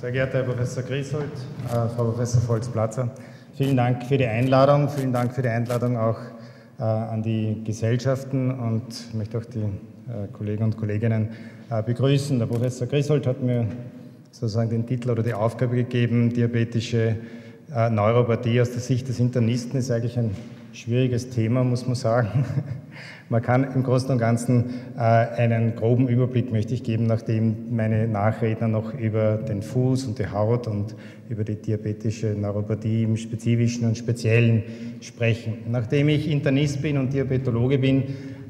Sehr geehrter Herr Professor Grieshold, äh, Frau Professor Volksplatzer, vielen Dank für die Einladung, vielen Dank für die Einladung auch äh, an die Gesellschaften und möchte auch die äh, Kollegen und Kolleginnen äh, begrüßen. Der Professor Grieshold hat mir sozusagen den Titel oder die Aufgabe gegeben, diabetische äh, Neuropathie aus der Sicht des Internisten ist eigentlich ein schwieriges Thema, muss man sagen. Man kann im Großen und Ganzen äh, einen groben Überblick möchte ich geben, nachdem meine Nachredner noch über den Fuß und die Haut und über die diabetische Neuropathie im Spezifischen und Speziellen sprechen. Nachdem ich Internist bin und Diabetologe bin,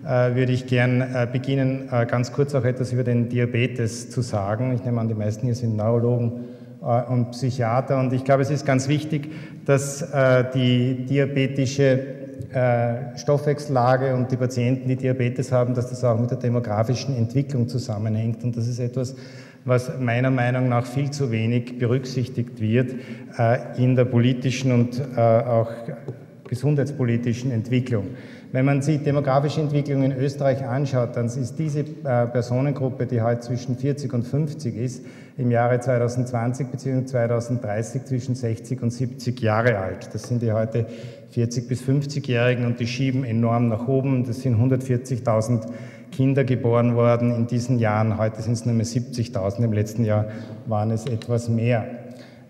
äh, würde ich gern äh, beginnen, ganz kurz auch etwas über den Diabetes zu sagen. Ich nehme an, die meisten hier sind Neurologen und Psychiater und ich glaube, es ist ganz wichtig, dass die diabetische äh, Stoffwechsellage und die Patienten, die Diabetes haben, dass das auch mit der demografischen Entwicklung zusammenhängt. Und das ist etwas, was meiner Meinung nach viel zu wenig berücksichtigt wird äh, in der politischen und äh, auch gesundheitspolitischen Entwicklung. Wenn man sich demografische Entwicklung in Österreich anschaut, dann ist diese Personengruppe, die heute zwischen 40 und 50 ist, im Jahre 2020 bzw. 2030 zwischen 60 und 70 Jahre alt. Das sind die heute 40 bis 50-Jährigen und die schieben enorm nach oben. Das sind 140.000 Kinder geboren worden in diesen Jahren. Heute sind es nur mehr 70.000. Im letzten Jahr waren es etwas mehr.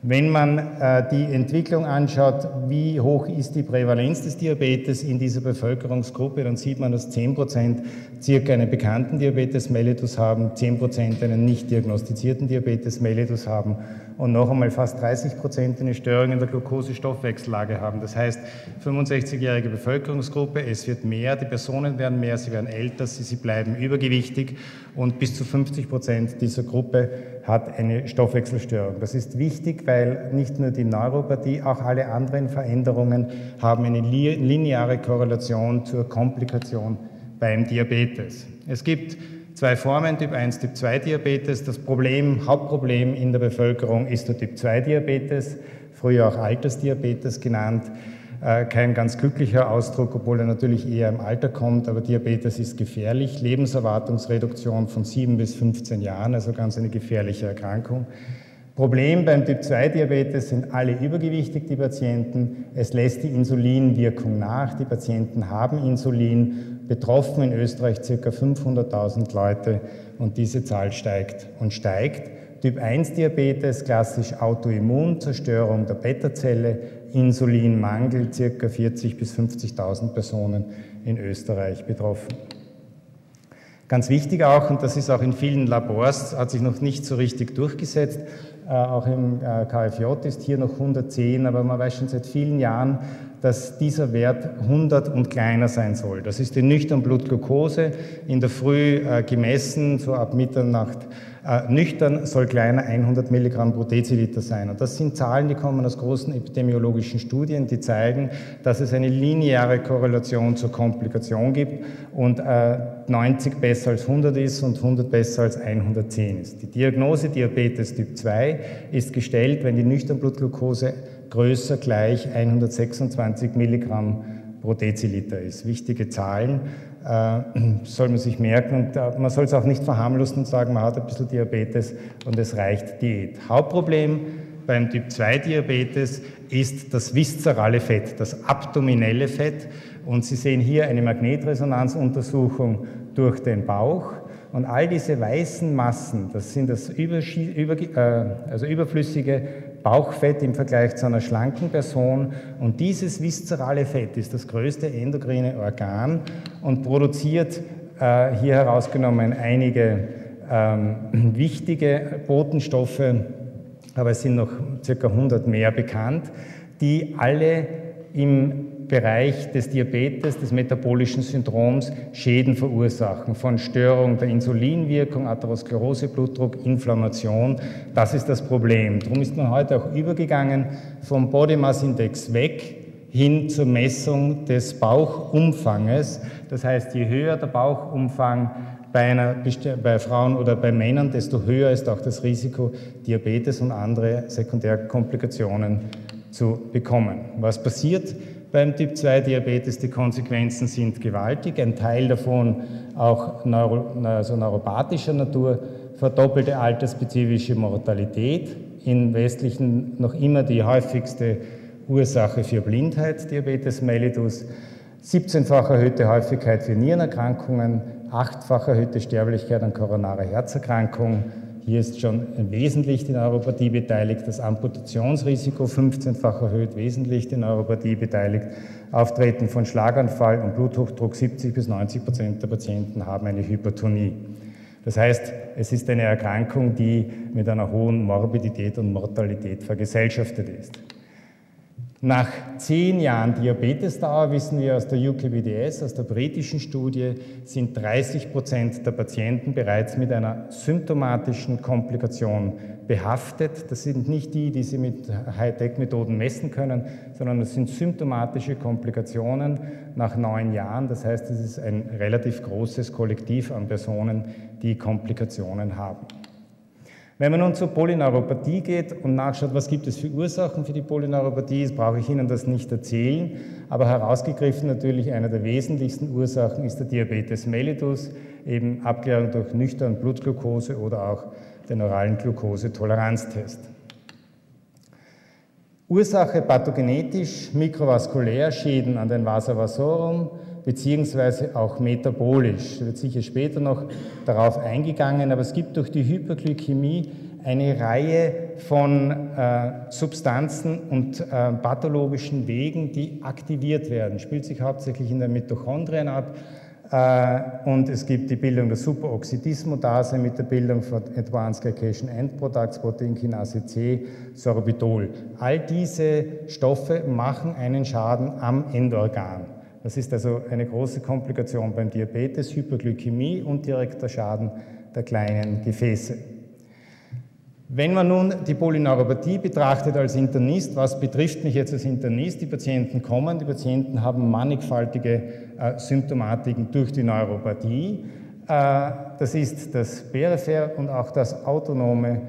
Wenn man äh, die Entwicklung anschaut, wie hoch ist die Prävalenz des Diabetes in dieser Bevölkerungsgruppe, dann sieht man, dass 10 Prozent circa einen bekannten Diabetes mellitus haben, 10 Prozent einen nicht diagnostizierten Diabetes mellitus haben und noch einmal fast 30 Prozent eine Störung in der Glukosestoffwechsellage haben. Das heißt, 65-jährige Bevölkerungsgruppe, es wird mehr, die Personen werden mehr, sie werden älter, sie, sie bleiben übergewichtig und bis zu 50 Prozent dieser Gruppe hat eine Stoffwechselstörung. Das ist wichtig, weil nicht nur die Neuropathie, auch alle anderen Veränderungen haben eine lineare Korrelation zur Komplikation beim Diabetes. Es gibt zwei Formen, Typ 1, Typ 2 Diabetes. Das Problem, Hauptproblem in der Bevölkerung ist der Typ 2 Diabetes, früher auch Altersdiabetes genannt. Äh, kein ganz glücklicher Ausdruck, obwohl er natürlich eher im Alter kommt, aber Diabetes ist gefährlich. Lebenserwartungsreduktion von 7 bis 15 Jahren, also ganz eine gefährliche Erkrankung. Problem beim Typ-2-Diabetes sind alle übergewichtig, die Patienten. Es lässt die Insulinwirkung nach. Die Patienten haben Insulin betroffen in Österreich ca. 500.000 Leute und diese Zahl steigt und steigt. Typ 1 Diabetes, klassisch Autoimmun, Zerstörung der Beta-Zelle, Insulinmangel, ca. 40.000 bis 50.000 Personen in Österreich betroffen. Ganz wichtig auch, und das ist auch in vielen Labors, hat sich noch nicht so richtig durchgesetzt, äh, auch im äh, KFJ ist hier noch 110, aber man weiß schon seit vielen Jahren, dass dieser Wert 100 und kleiner sein soll. Das ist die nüchtern Blutglucose, in der Früh äh, gemessen, so ab Mitternacht nüchtern soll kleiner 100 Milligramm pro Deziliter sein. Und das sind Zahlen, die kommen aus großen epidemiologischen Studien, die zeigen, dass es eine lineare Korrelation zur Komplikation gibt und äh, 90 besser als 100 ist und 100 besser als 110 ist. Die Diagnose Diabetes Typ 2 ist gestellt, wenn die nüchtern Blutglucose größer gleich 126 Milligramm pro Deziliter ist. Wichtige Zahlen äh, soll man sich merken und äh, man soll es auch nicht verharmlosen und sagen, man hat ein bisschen Diabetes und es reicht Diät. Hauptproblem beim Typ 2 Diabetes ist das viszerale Fett, das abdominelle Fett. Und Sie sehen hier eine Magnetresonanzuntersuchung durch den Bauch. Und all diese weißen Massen, das sind das über, über, äh, also überflüssige Bauchfett im Vergleich zu einer schlanken Person. Und dieses viszerale Fett ist das größte endokrine Organ und produziert äh, hier herausgenommen einige ähm, wichtige Botenstoffe, aber es sind noch circa 100 mehr bekannt, die alle im Bereich des Diabetes, des metabolischen Syndroms Schäden verursachen, von Störung der Insulinwirkung, Atherosklerose, Blutdruck, Inflammation. Das ist das Problem. Darum ist man heute auch übergegangen vom Body Mass Index weg hin zur Messung des Bauchumfanges. Das heißt, je höher der Bauchumfang bei, einer, bei Frauen oder bei Männern, desto höher ist auch das Risiko, Diabetes und andere Sekundärkomplikationen zu bekommen. Was passiert? Beim Typ-2-Diabetes. Die Konsequenzen sind gewaltig, ein Teil davon auch neuro, also neuropathischer Natur, verdoppelte altersspezifische Mortalität, in westlichen noch immer die häufigste Ursache für Blindheit, Diabetes mellitus, 17-fach erhöhte Häufigkeit für Nierenerkrankungen, 8-fach erhöhte Sterblichkeit an koronarer Herzerkrankung. Hier ist schon wesentlich die Neuropathie beteiligt, das Amputationsrisiko 15-fach erhöht, wesentlich die Neuropathie beteiligt, Auftreten von Schlaganfall und Bluthochdruck 70 bis 90 Prozent der Patienten haben eine Hypertonie. Das heißt, es ist eine Erkrankung, die mit einer hohen Morbidität und Mortalität vergesellschaftet ist. Nach zehn Jahren Diabetesdauer wissen wir aus der UKBDS, aus der britischen Studie, sind 30 Prozent der Patienten bereits mit einer symptomatischen Komplikation behaftet. Das sind nicht die, die Sie mit Hightech-Methoden messen können, sondern das sind symptomatische Komplikationen nach neun Jahren. Das heißt, es ist ein relativ großes Kollektiv an Personen, die Komplikationen haben. Wenn man nun zur Polyneuropathie geht und nachschaut, was gibt es für Ursachen für die Polyneuropathie, das brauche ich Ihnen das nicht erzählen, aber herausgegriffen natürlich eine der wesentlichsten Ursachen ist der Diabetes mellitus, eben Abklärung durch nüchtern Blutglucose oder auch den oralen Glukosetoleranztest. Ursache pathogenetisch, mikrovaskulär, Schäden an den Vasa vasorum, beziehungsweise auch metabolisch. Da wird sicher später noch darauf eingegangen, aber es gibt durch die Hyperglykämie eine Reihe von äh, Substanzen und äh, pathologischen Wegen, die aktiviert werden. Spielt sich hauptsächlich in den Mitochondrien ab. Äh, und es gibt die Bildung der Superoxidismodase mit der Bildung von Advanced Glycation End Products, Proteinkinase C, Sorbitol. All diese Stoffe machen einen Schaden am Endorgan. Das ist also eine große Komplikation beim Diabetes, Hyperglykämie und direkter Schaden der kleinen Gefäße. Wenn man nun die Polyneuropathie betrachtet als Internist, was betrifft mich jetzt als Internist? Die Patienten kommen, die Patienten haben mannigfaltige äh, Symptomatiken durch die Neuropathie. Äh, das ist das periphere und auch das autonome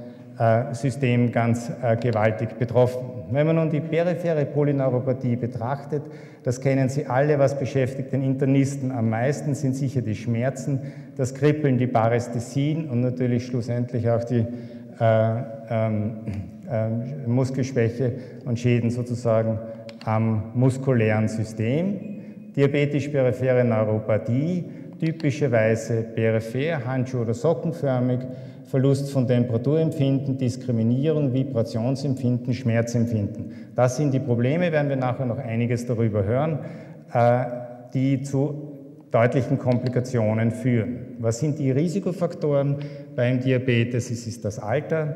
System ganz äh, gewaltig betroffen. Wenn man nun die periphere Polyneuropathie betrachtet, das kennen Sie alle, was beschäftigt den Internisten am meisten, sind sicher die Schmerzen, das Kribbeln, die Parästhesien und natürlich schlussendlich auch die äh, äh, Muskelschwäche und Schäden sozusagen am muskulären System. Diabetisch-periphere Neuropathie, typischerweise peripher, handschuh- oder sockenförmig, Verlust von Temperaturempfinden, Diskriminierung, Vibrationsempfinden, Schmerzempfinden. Das sind die Probleme, werden wir nachher noch einiges darüber hören, äh, die zu deutlichen Komplikationen führen. Was sind die Risikofaktoren beim Diabetes? Es ist das Alter,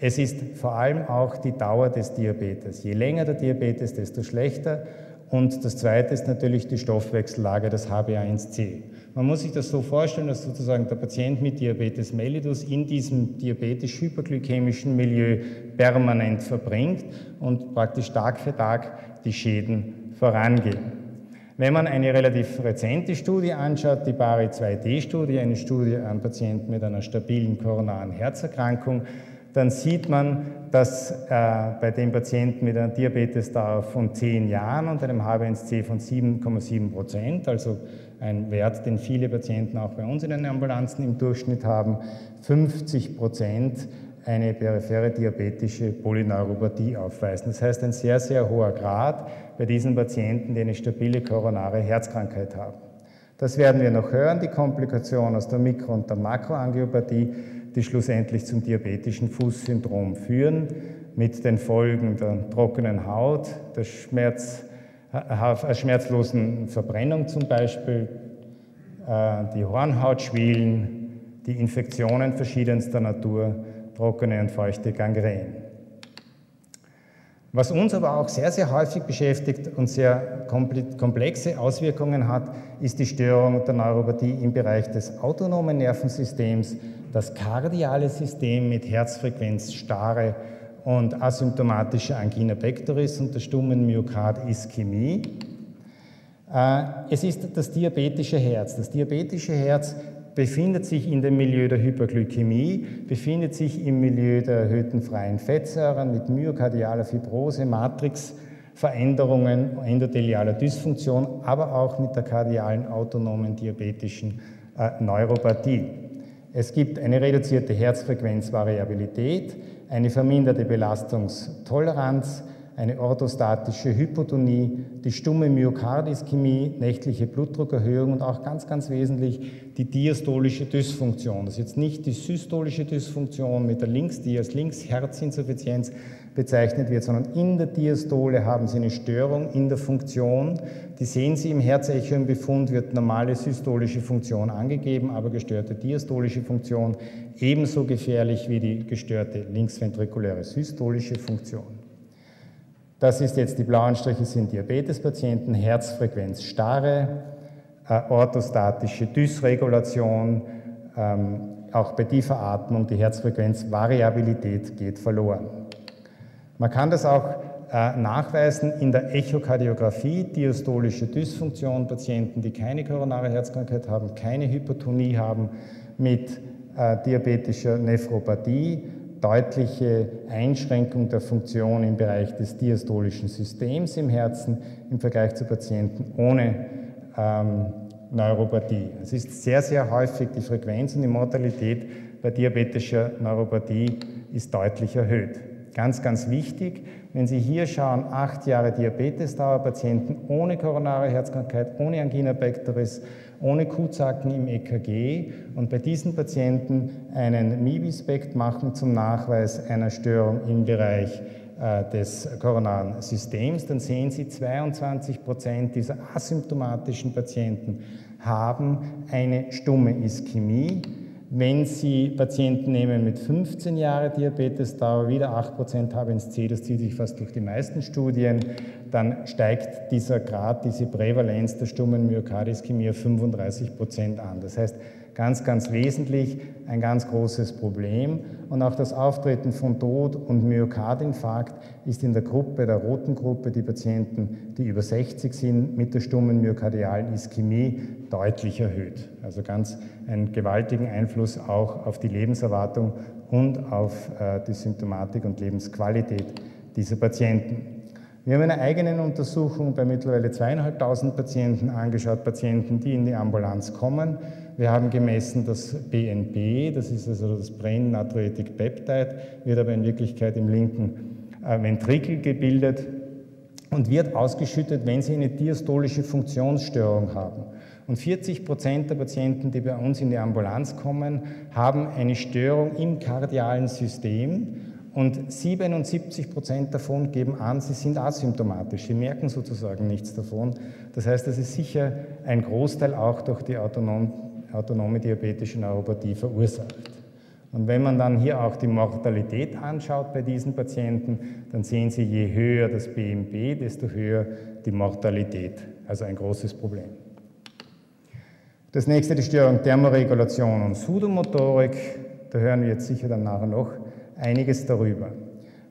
es ist vor allem auch die Dauer des Diabetes. Je länger der Diabetes, desto schlechter. Und das Zweite ist natürlich die Stoffwechsellage, das HbA1c. Man muss sich das so vorstellen, dass sozusagen der Patient mit Diabetes mellitus in diesem diabetisch-hyperglykämischen Milieu permanent verbringt und praktisch Tag für Tag die Schäden vorangehen. Wenn man eine relativ rezente Studie anschaut, die BARI 2D-Studie, eine Studie an Patienten mit einer stabilen koronaren Herzerkrankung, dann sieht man, dass äh, bei den Patienten mit einer Diabetesdauer von 10 Jahren und einem HbA1c von 7,7 Prozent, also ein Wert, den viele Patienten auch bei uns in den Ambulanzen im Durchschnitt haben, 50 Prozent eine periphere diabetische Polyneuropathie aufweisen. Das heißt, ein sehr, sehr hoher Grad bei diesen Patienten, die eine stabile koronare Herzkrankheit haben. Das werden wir noch hören, die Komplikation aus der Mikro- und der Makroangiopathie, die schlussendlich zum diabetischen Fußsyndrom führen, mit den Folgen der trockenen Haut, der Schmerz, schmerzlosen Verbrennung zum Beispiel, äh, die Hornhautschwielen, die Infektionen verschiedenster Natur, trockene und feuchte Gangrän. Was uns aber auch sehr, sehr häufig beschäftigt und sehr komplexe Auswirkungen hat, ist die Störung der Neuropathie im Bereich des autonomen Nervensystems, das kardiale System mit Herzfrequenz, Starre und asymptomatischer Angina pectoris und der stummen Myokardischämie. Äh, es ist das diabetische Herz. Das diabetische Herz befindet sich in dem Milieu der Hyperglykämie, befindet sich im Milieu der erhöhten freien Fettsäuren mit myokardialer Fibrose, Matrixveränderungen, endothelialer Dysfunktion, aber auch mit der kardialen autonomen diabetischen äh, Neuropathie. Es gibt eine reduzierte Herzfrequenzvariabilität, eine verminderte Belastungstoleranz, eine orthostatische Hypotonie, die stumme Myokardischemie, nächtliche Blutdruckerhöhung und auch ganz, ganz wesentlich die diastolische Dysfunktion. Das ist jetzt nicht die systolische Dysfunktion mit der Links, die als Linksherzinsuffizienz bezeichnet wird, sondern in der Diastole haben Sie eine Störung in der Funktion. Die sehen Sie im Herzecho im Befund, wird normale systolische Funktion angegeben, aber gestörte diastolische Funktion ebenso gefährlich wie die gestörte linksventrikuläre systolische Funktion. Das ist jetzt, die blauen Striche sind Diabetespatienten, Herzfrequenz starre, äh, orthostatische Dysregulation, ähm, auch bei tiefer Atmung, die Herzfrequenzvariabilität geht verloren. Man kann das auch äh, nachweisen in der Echokardiographie, diastolische Dysfunktion, Patienten, die keine koronare Herzkrankheit haben, keine Hypertonie haben, mit äh, diabetischer Nephropathie, deutliche Einschränkung der Funktion im Bereich des diastolischen Systems im Herzen im Vergleich zu Patienten ohne ähm, Neuropathie. Es ist sehr, sehr häufig die Frequenz und die Mortalität bei diabetischer Neuropathie ist deutlich erhöht. Ganz, ganz wichtig, wenn Sie hier schauen, acht Jahre Diabetesdauer, Patienten ohne koronare Herzkrankheit, ohne Angina pectoris, ohne Kuhzacken im EKG und bei diesen Patienten einen MIBI-Spekt machen zum Nachweis einer Störung im Bereich äh, des koronaren Systems, dann sehen Sie, 22 Prozent dieser asymptomatischen Patienten haben eine stumme Ischämie. Wenn Sie Patienten nehmen mit 15 Jahren Diabetesdauer, wieder 8% HbA1c, das zieht sich fast durch die meisten Studien, dann steigt dieser Grad, diese Prävalenz der stummen Myokardischemie auf 35% an. Das heißt, ganz, ganz wesentlich ein ganz großes Problem. Und auch das Auftreten von Tod und Myokardinfarkt ist in der Gruppe, der roten Gruppe, die Patienten, die über 60 sind, mit der stummen myokardialen Ischämie deutlich erhöht. Also ganz einen gewaltigen Einfluss auch auf die Lebenserwartung und auf äh, die Symptomatik und Lebensqualität dieser Patienten. Wir haben eine eigene Untersuchung bei mittlerweile zweieinhalbtausend Patienten angeschaut, Patienten, die in die Ambulanz kommen. Wir haben gemessen das BNP, das ist also das Brain Natriuretic Peptide, wird aber in Wirklichkeit im linken äh, Ventrikel gebildet und wird ausgeschüttet, wenn sie eine diastolische Funktionsstörung haben. Und 40 Prozent der Patienten, die bei uns in die Ambulanz kommen, haben eine Störung im kardialen System und 77 Prozent davon geben an, sie sind asymptomatisch. Sie merken sozusagen nichts davon. Das heißt, das ist sicher ein Großteil auch durch die autonom, autonome diabetische Neuropathie verursacht. Und wenn man dann hier auch die Mortalität anschaut bei diesen Patienten, dann sehen Sie, je höher das BMP, desto höher die Mortalität. Also ein großes Problem. Das nächste die Störung Thermoregulation und Sudomotorik. Da hören wir jetzt sicher dann nachher noch einiges darüber.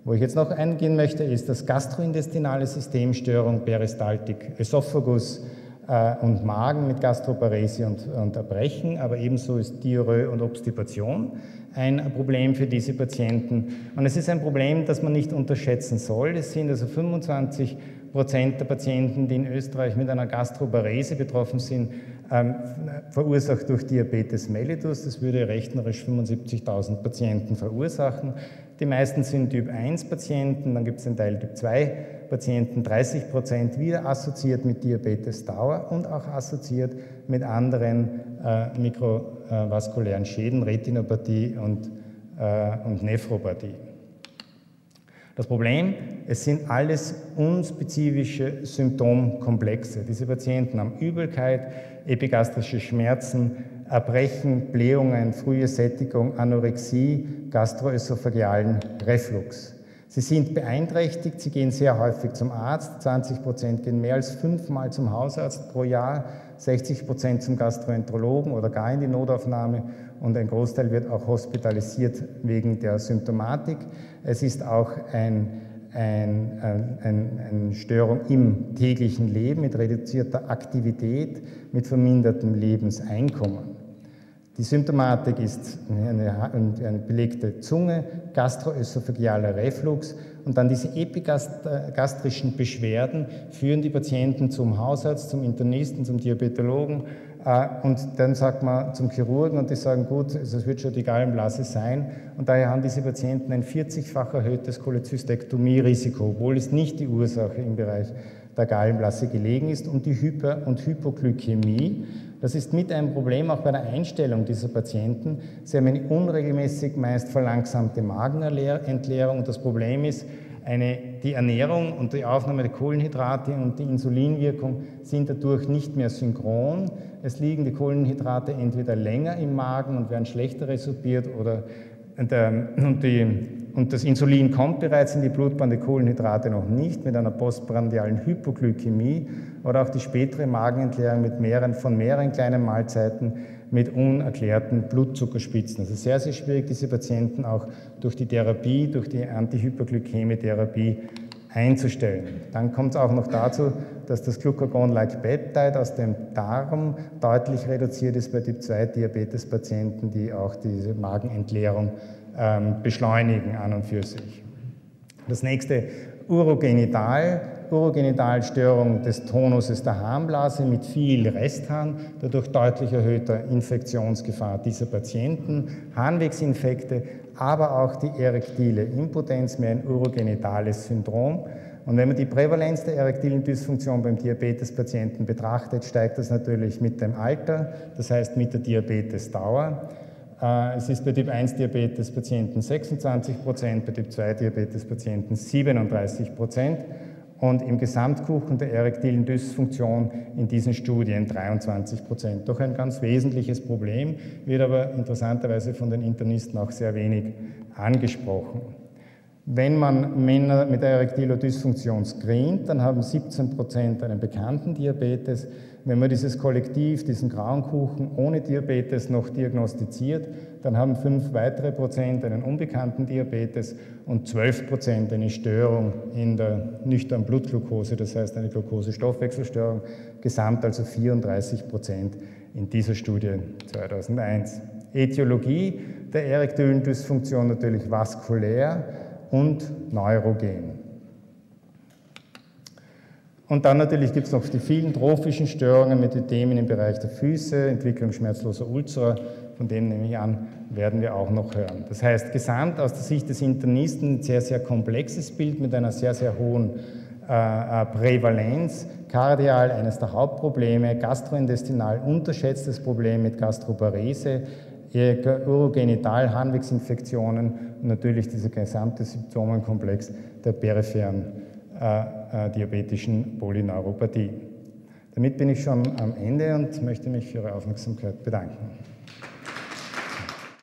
Wo ich jetzt noch eingehen möchte, ist das gastrointestinale Systemstörung, Peristaltik, Esophagus äh, und Magen mit Gastroparesie und, und Erbrechen, aber ebenso ist Diarrhoe und Obstipation ein Problem für diese Patienten. Und es ist ein Problem, das man nicht unterschätzen soll. Es sind also 25 Prozent der Patienten, die in Österreich mit einer Gastroparese betroffen sind, ähm, verursacht durch Diabetes mellitus. Das würde rechnerisch 75.000 Patienten verursachen. Die meisten sind Typ 1 Patienten, dann gibt es einen Teil Typ 2 Patienten, 30 Prozent wieder assoziiert mit Diabetes Dauer und auch assoziiert mit anderen äh, mikrovaskulären Schäden, Retinopathie und, äh, und Nephropathie. Das Problem, es sind alles unspezifische Symptomkomplexe. Diese Patienten haben Übelkeit, epigastrische Schmerzen, Erbrechen, Blähungen, frühe Sättigung, Anorexie, gastroesophagealen Reflux. Sie sind beeinträchtigt, sie gehen sehr häufig zum Arzt, 20 Prozent gehen mehr als fünfmal zum Hausarzt pro Jahr, 60 Prozent zum Gastroenterologen oder gar in die Notaufnahme und ein Großteil wird auch hospitalisiert wegen der Symptomatik. Es ist auch ein, ein, ein, eine Störung im täglichen Leben mit reduzierter Aktivität, mit vermindertem Lebenseinkommen. Die Symptomatik ist eine, eine belegte Zunge, gastroösophagealer Reflux und dann diese epigastrischen Beschwerden führen die Patienten zum Hausarzt, zum Internisten, zum Diabetologen äh, und dann sagt man zum Chirurgen und die sagen, gut, es wird schon die Gallenblase sein. Und daher haben diese Patienten ein 40-fach erhöhtes Cholezystektomie-Risiko, obwohl es nicht die Ursache im Bereich der Gallenblase gelegen ist und die Hyper- und Hypoglykämie das ist mit ein Problem auch bei der Einstellung dieser Patienten. Sie haben eine unregelmäßig meist verlangsamte Magenentleerung und das Problem ist, eine, die Ernährung und die Aufnahme der Kohlenhydrate und die Insulinwirkung sind dadurch nicht mehr synchron. Es liegen die Kohlenhydrate entweder länger im Magen und werden schlechter resorbiert oder und, ähm, und, die, und, das Insulin kommt bereits in die Blutbahn, die Kohlenhydrate noch nicht, mit einer postprandialen Hypoglykämie oder auch die spätere Magenentleerung mit mehreren, von mehreren kleinen Mahlzeiten mit unerklärten Blutzuckerspitzen. Also sehr, sehr schwierig, diese Patienten auch durch die Therapie, durch die Antihyperglykämie-Therapie einzustellen. Dann kommt es auch noch dazu, dass das Glucagon-like Peptide aus dem Darm deutlich reduziert ist bei Typ-2-Diabetes-Patienten, die auch diese Magenentleerung ähm, beschleunigen an und für sich. Das nächste, Urogenital. Urogenitalstörung des Tonuses der Harnblase mit viel Resthahn, dadurch deutlich erhöhter Infektionsgefahr dieser Patienten, Harnwegsinfekte, aber auch die erektile Impotenz, mehr ein urogenitales Syndrom. Und wenn man die Prävalenz der erektilen Dysfunktion beim Diabetespatienten betrachtet, steigt das natürlich mit dem Alter, das heißt mit der Diabetesdauer. Äh, es ist bei Typ 1 Diabetespatienten 26 Prozent, bei Typ 2 Diabetespatienten 37 Prozent und im Gesamtkuchen der erektilen Dysfunktion in diesen Studien 23 Prozent. Doch ein ganz wesentliches Problem, wird aber interessanterweise von den Internisten auch sehr wenig angesprochen. Wenn man Männer mit erektiler Dysfunktion screent, dann haben 17 Prozent einen bekannten Diabetes, wenn man dieses Kollektiv, diesen grauen Kuchen ohne Diabetes noch diagnostiziert, dann haben fünf weitere Prozent einen unbekannten Diabetes und zwölf Prozent eine Störung in der nüchternen Blutglucose, das heißt eine Glucose-Stoffwechselstörung, gesamt also 34 Prozent in dieser Studie 2001. Etiologie der erektilen Dysfunktion natürlich vaskulär und neurogen. Und dann natürlich gibt es noch die vielen trophischen Störungen mit Ödemen im Bereich der Füße, Entwicklung schmerzloser Ulcer, von denen nehme ich an, werden wir auch noch hören. Das heißt, gesamt aus der Sicht des Internisten ein sehr, sehr komplexes Bild mit einer sehr, sehr hohen äh, äh Prävalenz, kardial eines der Hauptprobleme, gastrointestinal unterschätztes Problem mit Gastroparese, urogenital Harnwegsinfektionen und natürlich dieser gesamte Symptomenkomplex der peripheren äh, äh, diabetischen Polyneuropathie. Damit bin ich schon am Ende und möchte mich für Ihre Aufmerksamkeit bedanken.